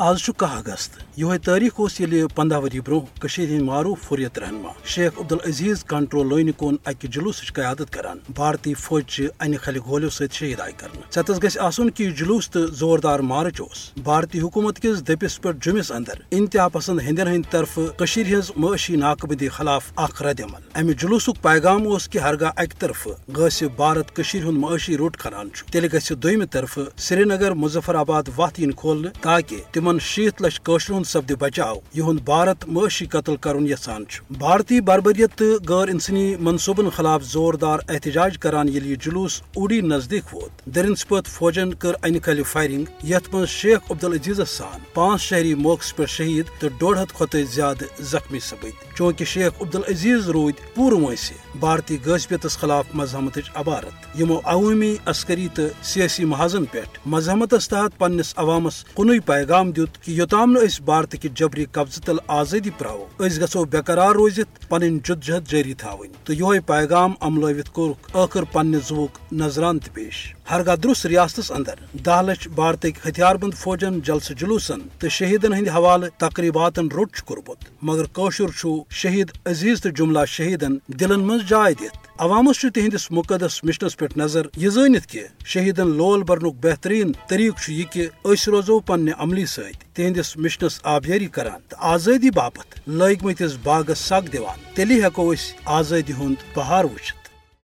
آج کہہ اگست۔ یہ تاریخ اس پندہ وری برو ہند معروف فوریت رہنما۔ شیخ عبدالعزیز کنٹرول لونہ کن اکہ جلوس قیادت کران۔ بھارتی فوج ان خل گولو ست شہید آئی کر ستس گھس آسن کہ جلوس تو زوردار مارچ اس بھارتی حکومت کس دپس پہ جمس اندر انتہا پسند ہندین ہند طرف ہز معاشی ناقبدی خلاف اخ رد عمل۔ امہ جلوس پیغام اس کہ ہرگاہ اکہ طرف گھس بھارت ہند معاشی روٹ کھنان تیل گھس دویمہ طرف سری نگر مظفر آباد وت ین کھولنے تاکہ تمن شیت لچھ قشر سپد بچاؤ یہ بھارت معاشی قتل کرن یسان بھارتی بربریت تو غیر انسانی منصوبن خلاف زوردار احتجاج کران یل یہ جلوس اوڑی نزدیک ووت درنسپت فوجن کر ان کل فائرنگ، یت من شیخ عبدالعزیز سان پانچ شہری موقع پہ شہید تو ڈوڑ ہتھ کھت زیادہ زخمی سپد چونکہ شیخ عبدالعزیز رود پور ویسے بھارتی غذبیتس خلاف مزاحمت عبارت۔ یمو عوامی عسکری تو سیاسی محاذن پہ مزاحمت تحت پنس عوامس کن پیغام دیت کہ یوتام نس بھارت کہ جبری قبضہ تل آزادی پراو اس گھو بےقرار روزت پن جدجہد جاری تھوین تو یہ پیغام عملوت کورک آخر پنہ زوک نظران پیش۔ ہرگاہ درست ریاست اندر دہ لچھ بھارتک ہتھیار بند فوجن جلسہ جلوسن تو شہیدن ہند حوالہ تقریبات روٹ کورمت، مگر کوشر شہید عزیز تو جملہ شہیدن دلن من جائے دت عوامس تہندس مقدس مشنس پہ نظر یہ زنت کہ شہیدن لول برنک بہترین طریقہ یہ کہ اس روزو پنہ عملی ست تہندس مشنس آبیاری کران تو آزادی باپت لگ مت باغس سگ دیوان تیلی ہیکو آزادی ہند بہار وچت